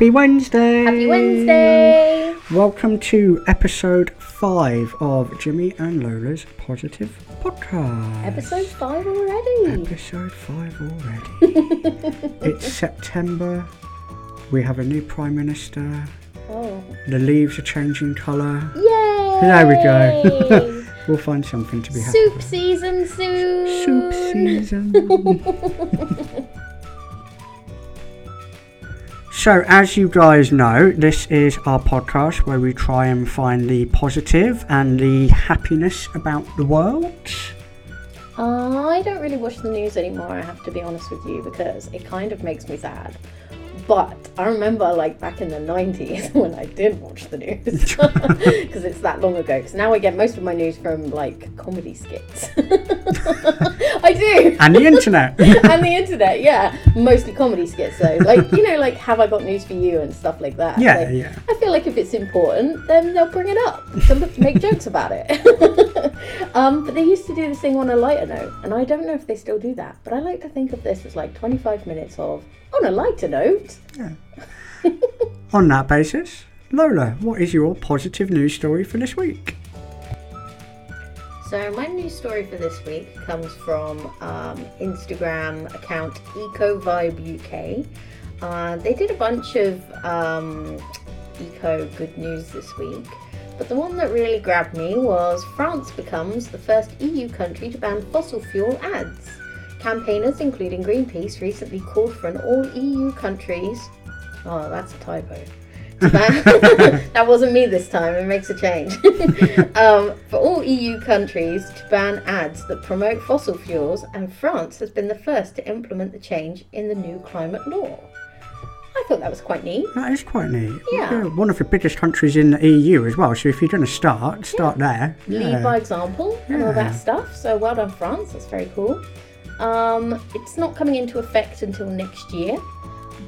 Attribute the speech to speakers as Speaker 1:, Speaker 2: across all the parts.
Speaker 1: Happy Wednesday.
Speaker 2: Happy Wednesday.
Speaker 1: Welcome to episode five of Jimmy and Lola's Positive Podcast.
Speaker 2: Episode five already.
Speaker 1: Episode five already. it's September. We have a new Prime Minister.
Speaker 2: Oh.
Speaker 1: The leaves are changing colour.
Speaker 2: Yay!
Speaker 1: There we go. We'll find something to be happy
Speaker 2: Soup
Speaker 1: with.
Speaker 2: season soon.
Speaker 1: Soup season. so, as you guys know, this is our podcast where we try and find the positive and the happiness about the world.
Speaker 2: Uh, I don't really watch the news anymore. I have to be honest with you because it kind of makes me sad. But I remember, like back in the '90s, when I did watch the news, because it's that long ago. Because now I get most of my news from like comedy skits. I do.
Speaker 1: And the internet.
Speaker 2: and the internet, yeah, mostly comedy skits though. Like you know, like have I got news for you and stuff like that.
Speaker 1: Yeah,
Speaker 2: Like,
Speaker 1: yeah.
Speaker 2: I feel like if it's important, then they'll bring it up. They'll make jokes about it. um, but they used to do this thing on a lighter note, and I don't know if they still do that. But I like to think of this as like 25 minutes of on a lighter note. Yeah.
Speaker 1: on that basis, Lola, what is your positive news story for this week?
Speaker 2: So my news story for this week comes from um, Instagram account EcoVibe UK. Uh, they did a bunch of um, eco good news this week, but the one that really grabbed me was France becomes the first EU country to ban fossil fuel ads. Campaigners, including Greenpeace, recently called for an all EU countries. Oh, that's a typo. that wasn't me this time. It makes a change. um, for all EU countries to ban ads that promote fossil fuels, and France has been the first to implement the change in the new climate law. I thought that was quite neat.
Speaker 1: That is quite neat.
Speaker 2: Yeah.
Speaker 1: One of the biggest countries in the EU as well. So if you're going to start, start there.
Speaker 2: Lead
Speaker 1: Yeah.
Speaker 2: by example and all that stuff. So well done, France. That's very cool. Um, it's not coming into effect until next year,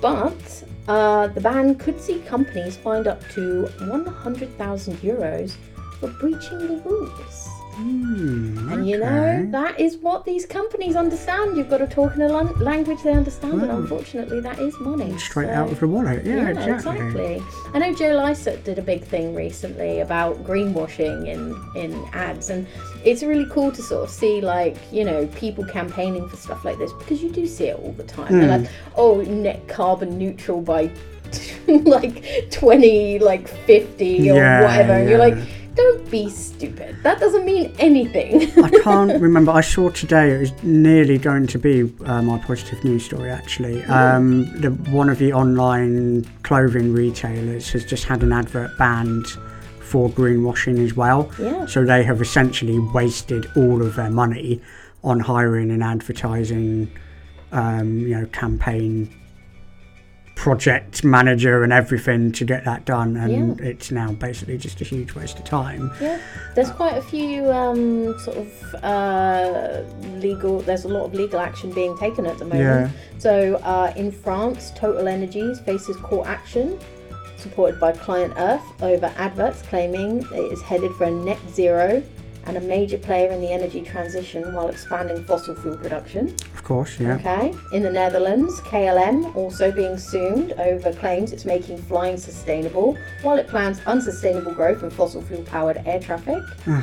Speaker 2: but uh, the ban could see companies fined up to 100,000 euros for breaching the rules.
Speaker 1: Hmm,
Speaker 2: And you know, that is what these companies understand. You've got to talk in a language they understand, and unfortunately, that is money.
Speaker 1: Straight
Speaker 2: So-
Speaker 1: out of the wallet. Yeah,
Speaker 2: yeah,
Speaker 1: exactly.
Speaker 2: exactly. I know Joe Lycett did a big thing recently about greenwashing in in ads, and it's really cool to sort of see like you know people campaigning for stuff like this because you do see it all the time. They're
Speaker 1: Hmm.
Speaker 2: like, oh, net carbon neutral by like twenty, like fifty or
Speaker 1: Yeah,
Speaker 2: whatever, and you're like. Don't be stupid. That doesn't mean anything.
Speaker 1: I can't remember. I saw today it was nearly going to be uh, my positive news story. Actually, um, the, one of the online clothing retailers has just had an advert banned for greenwashing as well.
Speaker 2: Yeah.
Speaker 1: So they have essentially wasted all of their money on hiring and advertising, um, you know, campaign project manager and everything to get that done, and it's now basically just a huge waste of time.
Speaker 2: Yeah, there's quite a few um, sort of uh, legal. There's a lot of legal action being taken at the moment.
Speaker 1: Yeah.
Speaker 2: So uh, in France, Total Energies faces court action supported by Client Earth over adverts claiming it is headed for a net zero and a major player in the energy transition while expanding fossil fuel production.
Speaker 1: Of course, yeah.
Speaker 2: Okay. In the Netherlands, KLM also being sued over claims it's making flying sustainable while it plans unsustainable growth in fossil fuel powered air traffic.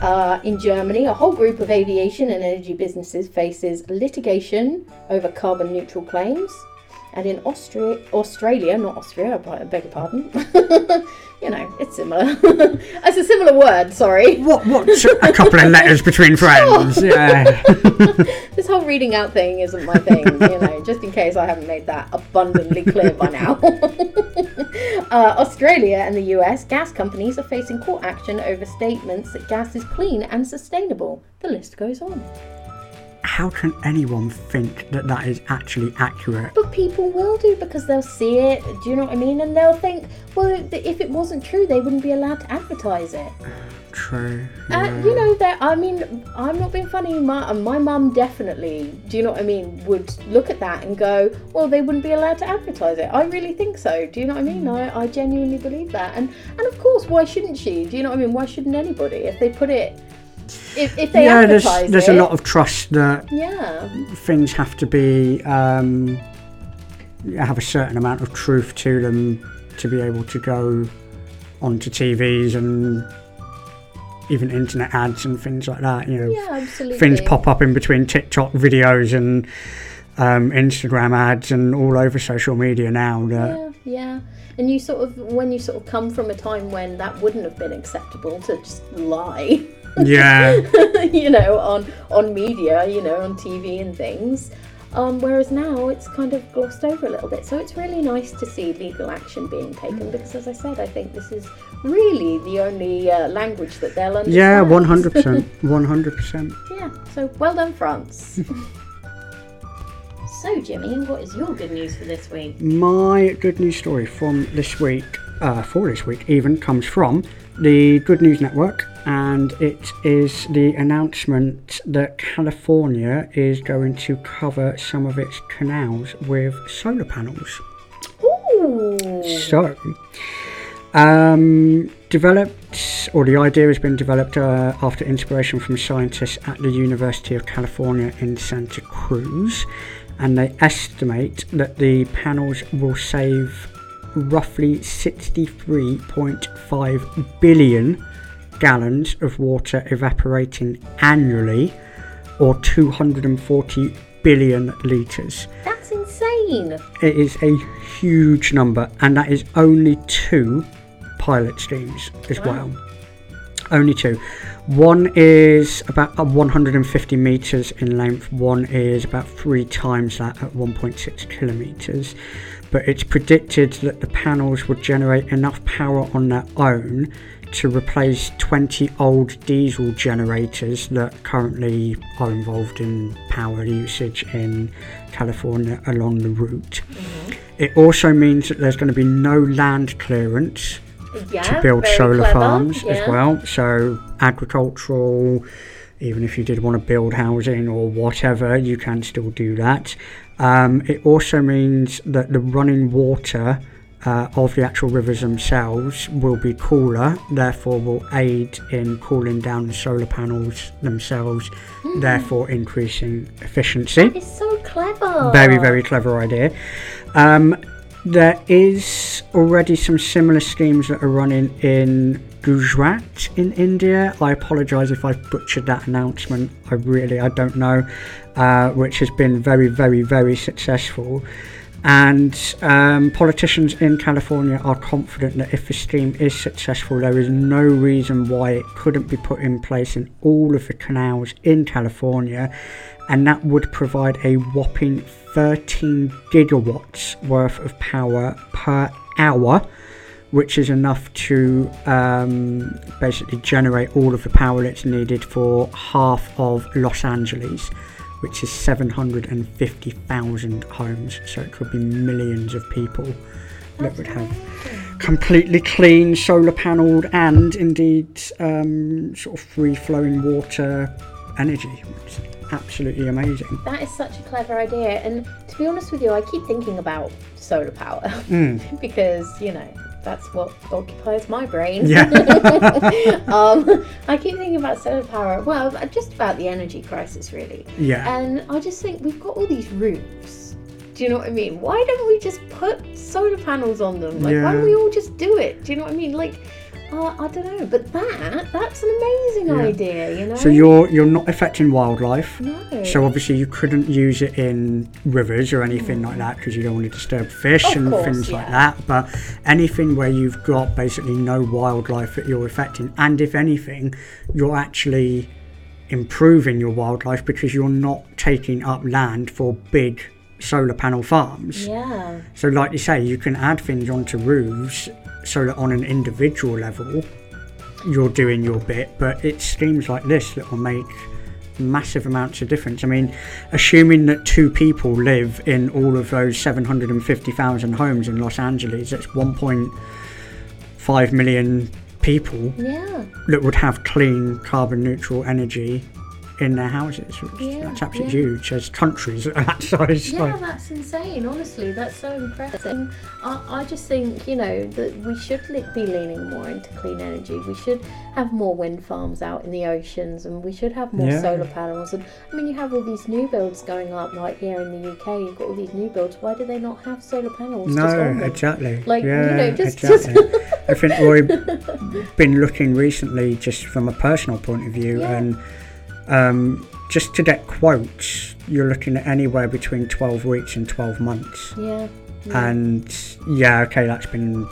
Speaker 2: Uh, in Germany, a whole group of aviation and energy businesses faces litigation over carbon neutral claims. And in Austria, Australia, not Austria, I beg your pardon. you know, it's similar. it's a similar word, sorry.
Speaker 1: What? What's a couple of letters between friends? Yeah.
Speaker 2: This whole reading out thing isn't my thing, you know, just in case I haven't made that abundantly clear by now. uh, Australia and the US gas companies are facing court action over statements that gas is clean and sustainable. The list goes on.
Speaker 1: How can anyone think that that is actually accurate?
Speaker 2: But people will do because they'll see it, do you know what I mean? And they'll think, well, if it wasn't true, they wouldn't be allowed to advertise it.
Speaker 1: True.
Speaker 2: Uh, you know that I mean I'm not being funny. My my mum definitely, do you know what I mean? Would look at that and go, well, they wouldn't be allowed to advertise it. I really think so. Do you know what I mean? I, I genuinely believe that. And and of course, why shouldn't she? Do you know what I mean? Why shouldn't anybody if they put it? If, if they
Speaker 1: yeah, there's there's
Speaker 2: it,
Speaker 1: a lot of trust that
Speaker 2: yeah,
Speaker 1: things have to be um, have a certain amount of truth to them to be able to go onto TVs and even internet ads and things like that. You know,
Speaker 2: Yeah, absolutely.
Speaker 1: things pop up in between TikTok videos and um, Instagram ads and all over social media now. That,
Speaker 2: Yeah, yeah. And you sort of, when you sort of come from a time when that wouldn't have been acceptable to just lie,
Speaker 1: yeah,
Speaker 2: you know, on on media, you know, on TV and things. Um, whereas now it's kind of glossed over a little bit. So it's really nice to see legal action being taken because, as I said, I think this is really the only uh, language that they'll understand.
Speaker 1: yeah, one hundred percent, one hundred percent.
Speaker 2: Yeah, so well done, France. so, Jimmy, what is your good news for this week?
Speaker 1: My good news story from this week, uh, for this week even, comes from the Good News Network, and it is the announcement that California is going to cover some of its canals with solar panels.
Speaker 2: Ooh.
Speaker 1: So, um, developed, or the idea has been developed uh, after inspiration from scientists at the University of California in Santa Cruz, and they estimate that the panels will save roughly 63.5 billion gallons of water evaporating annually, or 240 billion litres.
Speaker 2: That's insane.
Speaker 1: It is a huge number, and that is only two pilot streams as
Speaker 2: Wow.
Speaker 1: well. Only two. One is about uh, 150 meters in length, one is about three times that at 1.6 kilometers. But it's predicted that the panels would generate enough power on their own to replace 20 old diesel generators that currently are involved in power usage in California along the route. It also means that there's going to be no land clearance
Speaker 2: Yeah.
Speaker 1: to build solar
Speaker 2: clever,
Speaker 1: farms as well. So agricultural, even if you did want to build housing or whatever, you can still do that. Um, it also means that the running water uh, of the actual rivers themselves will be cooler, therefore will aid in cooling down the solar panels themselves,
Speaker 2: Hmm.
Speaker 1: therefore increasing efficiency.
Speaker 2: It's so clever.
Speaker 1: Very, very clever idea. Um, there is already some similar schemes that are running in Gujarat in India. I apologise if I've butchered that announcement. I really, I don't know, uh, which has been very, very, very successful. And um, politicians in California are confident that if the scheme is successful, there is no reason why it couldn't be put in place in all of the canals in California, and that would provide a whopping 13 gigawatts worth of power per hour, which is enough to um, basically generate all of the power that's needed for half of Los Angeles which is 750,000 homes. So it could be millions of people that would have completely clean, solar panelled, and indeed um, sort of free flowing water energy. Absolutely amazing.
Speaker 2: That is such a clever idea. And to be honest with you, I keep thinking about solar power
Speaker 1: Mm,
Speaker 2: because, you know, that's what occupies my brain.
Speaker 1: yeah.
Speaker 2: um, I keep thinking about solar power. Well, just about the energy crisis, really.
Speaker 1: yeah.
Speaker 2: And I just think we've got all these roofs. Do you know what I mean? Why don't we just put solar panels on them? Like, why don't we all just do it? Do you know what I mean? Like, uh, I don't know. But that, that's an amazing
Speaker 1: Yeah.
Speaker 2: idea, you know?
Speaker 1: So you're you're not affecting wildlife.
Speaker 2: No.
Speaker 1: So obviously you couldn't use it in rivers or anything like that because you don't want to disturb fish
Speaker 2: Of
Speaker 1: and
Speaker 2: course,
Speaker 1: things like that. But anything where you've got basically no wildlife that you're affecting, and if anything, you're actually improving your wildlife because you're not taking up land for big solar panel farms.
Speaker 2: Yeah.
Speaker 1: So, like you say, you can add things onto roofs so that on an individual level, you're doing your bit, but it's schemes like this that will make massive amounts of difference. I mean, assuming that two people live in all of those 750,000 homes in Los Angeles, that's 1.5 million people
Speaker 2: Yeah.
Speaker 1: that would have clean carbon neutral energy in their houses.
Speaker 2: Yeah,
Speaker 1: that's absolutely
Speaker 2: yeah.
Speaker 1: huge. as countries that are that size.
Speaker 2: Yeah,
Speaker 1: like-
Speaker 2: that's insane. Honestly, that's so impressive. I, I just think you know that we should be leaning more into clean energy. We should have more wind farms out in the oceans, and we should have more
Speaker 1: Yeah.
Speaker 2: solar panels. And I mean, you have all these new builds going up, like here in the UK. You've got all these new builds. Why do they not have solar panels? just
Speaker 1: no,
Speaker 2: on them?
Speaker 1: exactly.
Speaker 2: Like, you know, just-
Speaker 1: exactly. I think we've been looking recently, just from a personal point of view,
Speaker 2: Yeah.
Speaker 1: and um, just to get quotes, you're looking at anywhere between 12 weeks and 12 months.
Speaker 2: Yeah. yeah.
Speaker 1: and yeah, okay, that's been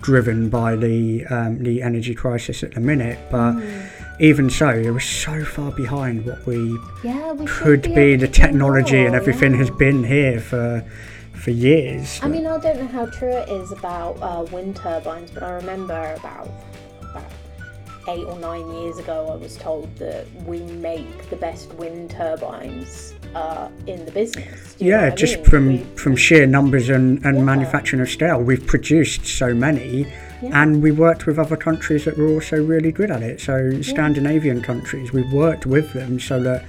Speaker 1: driven by the um, the energy crisis at the minute, but
Speaker 2: Mm.
Speaker 1: even so, it was so far behind what we
Speaker 2: yeah, we
Speaker 1: could be.
Speaker 2: able
Speaker 1: The technology and everything
Speaker 2: yeah.
Speaker 1: has been here for for years.
Speaker 2: I mean, I don't know how true it is about uh, wind turbines, but I remember about eight or nine years ago, I was told that we make the best wind turbines uh, in the business. Do you know
Speaker 1: yeah, just
Speaker 2: mean?
Speaker 1: from
Speaker 2: We-
Speaker 1: from sheer numbers and, and
Speaker 2: Yeah.
Speaker 1: manufacturing of scale, we've produced so many.
Speaker 2: Yeah.
Speaker 1: And we worked with other countries that were also really good at it. So Scandinavian countries, we worked with them so that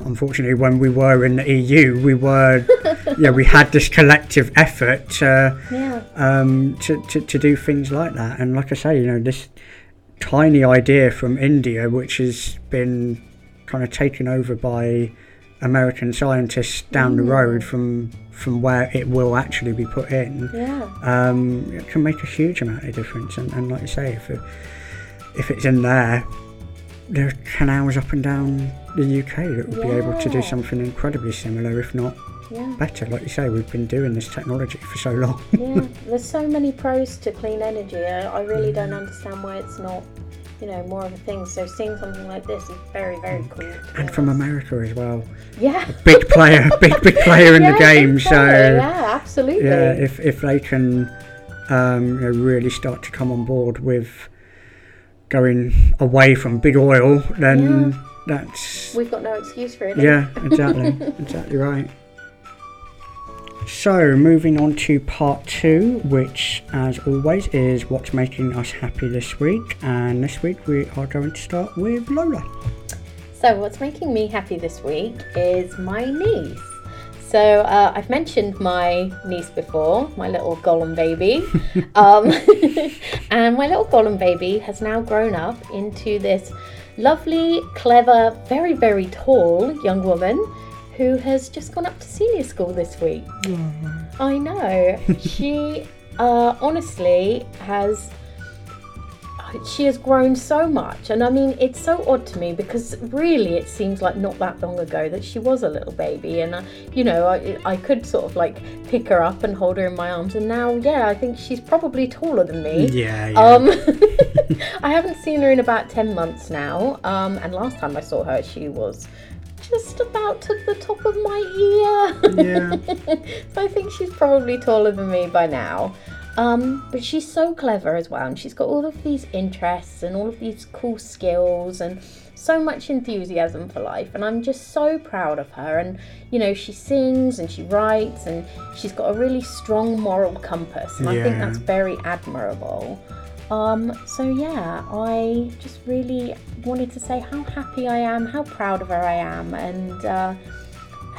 Speaker 1: unfortunately when we were in the EU, we were yeah, we had this collective effort to,
Speaker 2: yeah,
Speaker 1: um, to, to, to do things like that. And like I say, you know, this tiny idea from India, which has been kind of taken over by American scientists down the road from from where it will actually be put in,
Speaker 2: yeah,
Speaker 1: um, it can make a huge amount of difference. And, and like you say, if it, if it's in there, there are canals up and down the UK that would be able to do something incredibly similar, if not
Speaker 2: yeah.
Speaker 1: better. Like you say, we've been doing this technology for so long.
Speaker 2: yeah, there's so many pros to clean energy. I, I really don't understand why it's not, you know, more of a thing. So seeing something like this is very, very cool. to be
Speaker 1: and from. America as well.
Speaker 2: yeah,
Speaker 1: Big player, big big player in
Speaker 2: Yeah,
Speaker 1: the game. So
Speaker 2: player, yeah, absolutely.
Speaker 1: yeah, if if they can um, you know, really start to come on board with going away from big oil, then that's
Speaker 2: We've got no excuse for it.
Speaker 1: yeah, exactly, exactly right. So, moving on to part two, which, as always, is what's making us happy this week. And this week we are going to start with Lola.
Speaker 2: So, what's making me happy this week is my niece. So, uh, I've mentioned my niece before, my little Gollum baby. um, and my little Gollum baby has now grown up into this lovely, clever, very, very tall young woman who has just gone up to senior school this week. I know. she uh, honestly has she has grown so much and i mean it's so odd to me because really it seems like not that long ago that she was a little baby and uh, you know I, I could sort of like pick her up and hold her in my arms and now yeah i think she's probably taller than me
Speaker 1: Yeah, yeah.
Speaker 2: um, I haven't seen her in about 10 months now. Um, and last time I saw her, she was just about to the top of my ear.
Speaker 1: yeah.
Speaker 2: so I think she's probably taller than me by now. Um, but she's so clever as well, and she's got all of these interests and all of these cool skills and so much enthusiasm for life. And I'm just so proud of her. And you know, she sings and she writes, and she's got a really strong moral compass, and I think that's very admirable. Um, so yeah, I just really wanted to say how happy I am, how proud of her I am, and uh,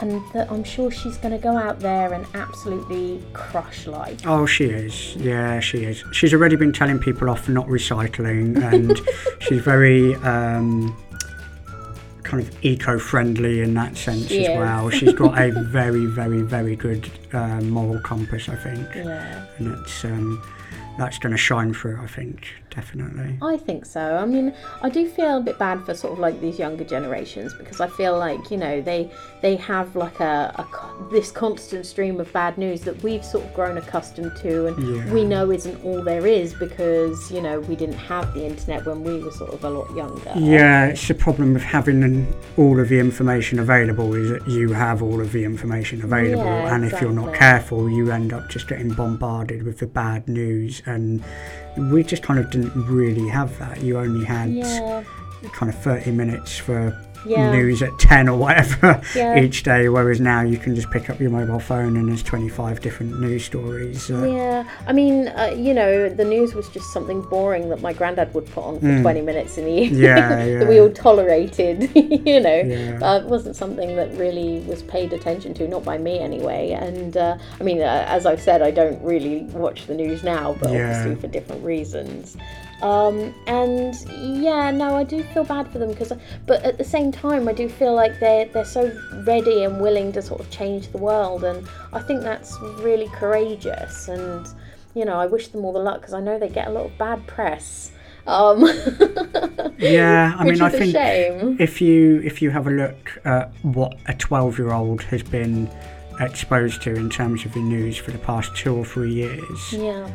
Speaker 2: and that I'm sure she's going to go out there and absolutely crush life.
Speaker 1: Oh, she is. Yeah, she is. She's already been telling people off for not recycling, and she's very um, kind of eco-friendly in that sense
Speaker 2: She
Speaker 1: as
Speaker 2: is.
Speaker 1: well. She's got a very, very, very good uh, moral compass, I think,
Speaker 2: Yeah,
Speaker 1: and it's um, that's going to shine through. I think definitely.
Speaker 2: I think so. I mean, I do feel a bit bad for sort of like these younger generations because I feel like you know they they have like a, a this constant stream of bad news that we've sort of grown accustomed to, and
Speaker 1: Yeah.
Speaker 2: we know isn't all there is because you know we didn't have the internet when we were sort of a lot younger.
Speaker 1: Yeah, it's the problem with having an- all of the information available is that you have all of the information available,
Speaker 2: Yeah,
Speaker 1: and if you're not careful, you end up just getting bombarded with the bad news. And we just kind of didn't really have that. You only had
Speaker 2: Yeah.
Speaker 1: kind of 30 minutes for
Speaker 2: Yeah.
Speaker 1: news at 10 or whatever
Speaker 2: Yeah.
Speaker 1: each day, whereas now you can just pick up your mobile phone and there's 25 different news stories. Uh,
Speaker 2: Yeah, I mean, uh, you know, the news was just something boring that my granddad would put on for 20 minutes in the evening
Speaker 1: Mm. Yeah,
Speaker 2: that we all tolerated, you know.
Speaker 1: Yeah.
Speaker 2: Uh, it wasn't something that really was paid attention to, not by me anyway. And uh, I mean, uh, as I've said, I don't really watch the news now, but
Speaker 1: Yeah.
Speaker 2: obviously for different reasons. Um, and yeah, no, I do feel bad for them because, but at the same time, I do feel like they're they're so ready and willing to sort of change the world, and I think that's really courageous. And you know, I wish them all the luck because I know they get a lot of bad press. Um,
Speaker 1: Yeah, I mean, I think
Speaker 2: shame.
Speaker 1: if you if you have a look at what a 12 year old has been exposed to in terms of the news for the past two or three years,
Speaker 2: Yeah.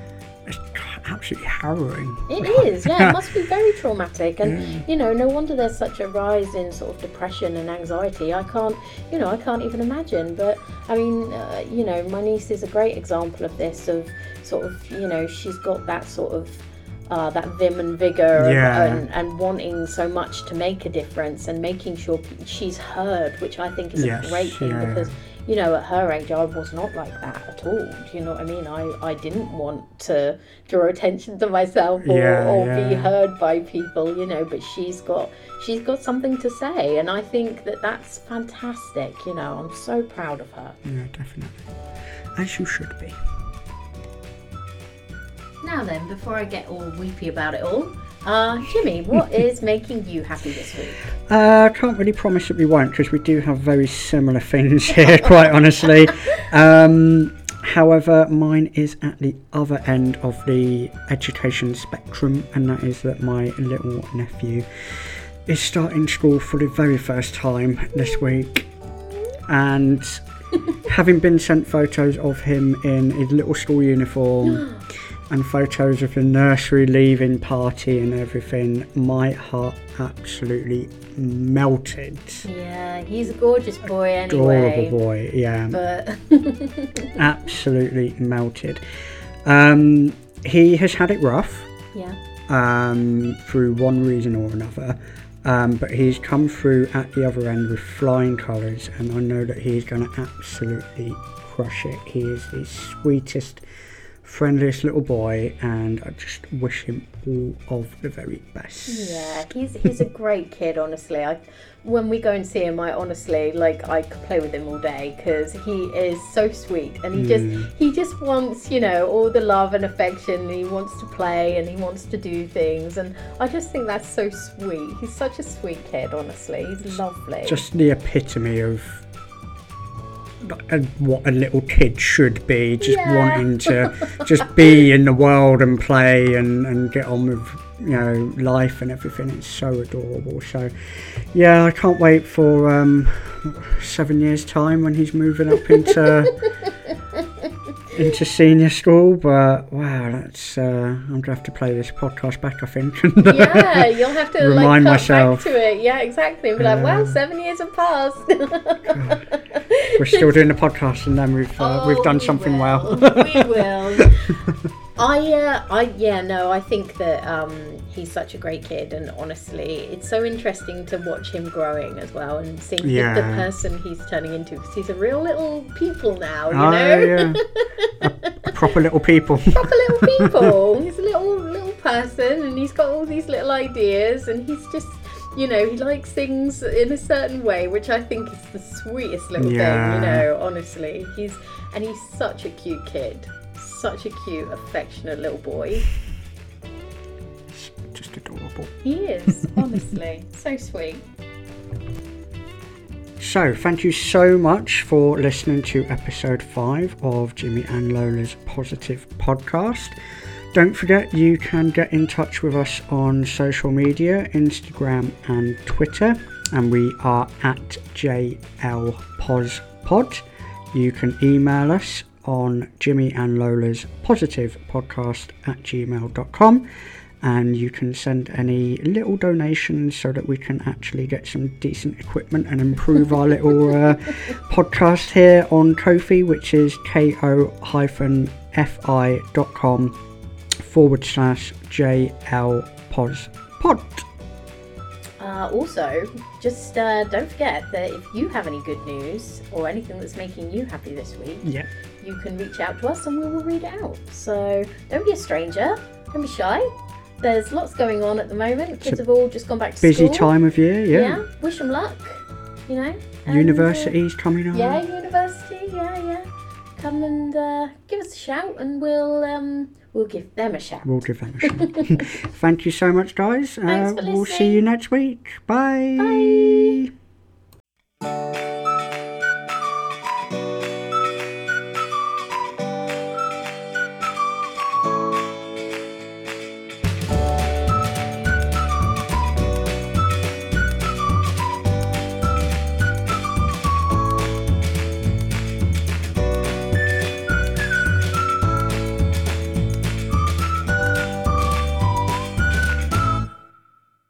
Speaker 1: It's absolutely harrowing.
Speaker 2: It is, yeah. It must be very traumatic, and you know, no wonder there's such a rise in sort of depression and anxiety. I can't, you know, I can't even imagine. But I mean, uh, you know, my niece is a great example of this. Of sort of, you know, she's got that sort of. Uh, that vim and vigor
Speaker 1: Yeah.
Speaker 2: and, and, and wanting so much to make a difference and making sure she's heard, which I think is
Speaker 1: Yes,
Speaker 2: a great thing
Speaker 1: yeah.
Speaker 2: because you know, at her age, I was not like that at all. Do you know what I mean? I, I didn't want to draw attention to myself or,
Speaker 1: Yeah,
Speaker 2: or be heard by people, you know. But she's got she's got something to say, and I think that that's fantastic. You know, I'm so proud of her.
Speaker 1: Yeah, definitely. As you should be.
Speaker 2: Now then, before I get all weepy about it all, uh, Jimmy, what is making you happy this week?
Speaker 1: Uh, I can't really promise that we won't because we do have very similar things here, quite honestly. Um, however, mine is at the other end of the education spectrum, and that is that my little nephew is starting school for the very first time this week. And having been sent photos of him in his little school uniform and photos of the nursery leaving party and everything, my heart absolutely melted.
Speaker 2: Yeah, he's a gorgeous boy anyway.
Speaker 1: Adorable boy, yeah,
Speaker 2: But
Speaker 1: absolutely melted. Um, he has had it rough
Speaker 2: yeah,
Speaker 1: um, through one reason or another. Um, but he's come through at the other end with flying colours, and I know that he's going to absolutely crush it. He is the sweetest, friendliest little boy, and I just wish him all of the very best.
Speaker 2: Yeah, he's he's a great kid. Honestly, I when we go and see him, I honestly like I could play with him all day because he is so sweet and he
Speaker 1: Mm.
Speaker 2: just he just wants you know all the love and affection. And he wants to play and he wants to do things, and I just think that's so sweet. He's such a sweet kid. Honestly, he's lovely.
Speaker 1: Just the epitome of what a little kid should be, just
Speaker 2: Yeah.
Speaker 1: wanting to just be in the world and play and, and get on with you know life and everything. It's so adorable. So yeah, I can't wait for um, seven years time when he's moving up into into senior school. But wow, that's uh, I'm gonna have to play this podcast back. I think. uh,
Speaker 2: yeah, you'll have to
Speaker 1: Remind
Speaker 2: like
Speaker 1: myself.
Speaker 2: back to it. Yeah, exactly. And be like, well, seven years have passed.
Speaker 1: We're still doing the podcast, and then we've uh, we've
Speaker 2: Oh,
Speaker 1: done
Speaker 2: we
Speaker 1: something
Speaker 2: will.
Speaker 1: well.
Speaker 2: we will. I uh, I yeah no I think that um, he's such a great kid and honestly it's so interesting to watch him growing as well and seeing the- the person he's turning into because he's a real little people now you
Speaker 1: Oh,
Speaker 2: know
Speaker 1: yeah. A proper little people.
Speaker 2: proper little people he's a little little person and he's got all these little ideas and he's just you know he likes things in a certain way which I think is the sweetest little thing you know honestly. He's and he's such a cute kid. Such a cute affectionate little boy.
Speaker 1: Just adorable.
Speaker 2: he is honestly. So sweet.
Speaker 1: So, thank you so much for listening to episode 5 of Jimmy and Lola's Positive Podcast. Don't forget you can get in touch with us on social media, Instagram and Twitter, and we are at JLPosPod. You can email us on Jimmy and Lola's Positive Podcast at gmail.com and you can send any little donations so that we can actually get some decent equipment and improve our little uh, podcast here on Kofi, which is ko-fi.com forward slash jlpospod.
Speaker 2: Uh, also, just uh, don't forget that if you have any good news or anything that's making you happy this week,
Speaker 1: Yeah.
Speaker 2: you can reach out to us and we will read it out. So don't be a stranger, don't be shy. There's lots going on at the moment. Kids have all just gone back to
Speaker 1: Busy
Speaker 2: school.
Speaker 1: Busy time of year, yeah.
Speaker 2: Yeah. Wish them luck. You know. And, uh,
Speaker 1: Universities coming on.
Speaker 2: yeah, university. Yeah, yeah. Come and uh, give us a shout, and we'll um, we'll give them a shout.
Speaker 1: We'll give them a shot. Thank you so much, guys. Uh, we'll see you next week. Bye.
Speaker 2: Bye.